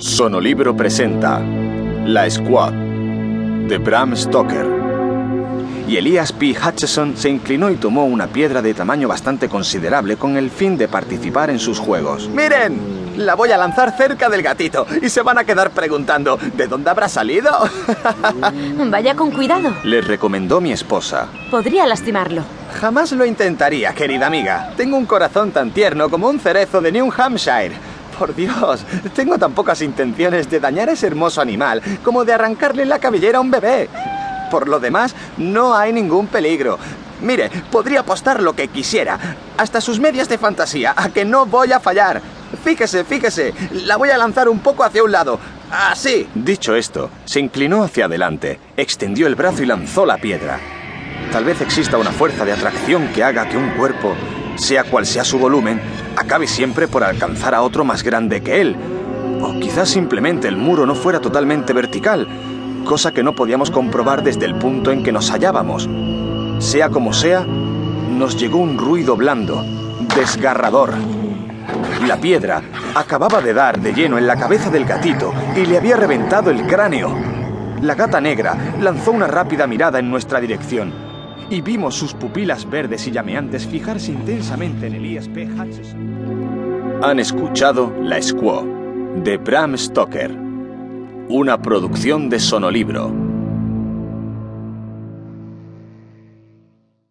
Sonolibro presenta La Squad de Bram Stoker. Y Elias P. Hutchison se inclinó y tomó una piedra de tamaño bastante considerable con el fin de participar en sus juegos. ¡Miren! La voy a lanzar cerca del gatito y se van a quedar preguntando ¿de dónde habrá salido? Vaya con cuidado. Le recomendó mi esposa. Podría lastimarlo. Jamás lo intentaría, querida amiga. Tengo un corazón tan tierno como un cerezo de New Hampshire. Por Dios, tengo tan pocas intenciones de dañar a ese hermoso animal como de arrancarle la cabellera a un bebé. Por lo demás, no hay ningún peligro. Mire, podría apostar lo que quisiera, hasta sus medias de fantasía, a que no voy a fallar. Fíjese, fíjese, la voy a lanzar un poco hacia un lado. Así. Dicho esto, se inclinó hacia adelante, extendió el brazo y lanzó la piedra. Tal vez exista una fuerza de atracción que haga que un cuerpo, sea cual sea su volumen, acabe siempre por alcanzar a otro más grande que él. O quizás simplemente el muro no fuera totalmente vertical, cosa que no podíamos comprobar desde el punto en que nos hallábamos. Sea como sea, nos llegó un ruido blando, desgarrador. La piedra acababa de dar de lleno en la cabeza del gatito y le había reventado el cráneo. La gata negra lanzó una rápida mirada en nuestra dirección y vimos sus pupilas verdes y llameantes fijarse intensamente en Elias P. Hutchison. Han escuchado La Squaw de Bram Stoker, una producción de Sonolibro.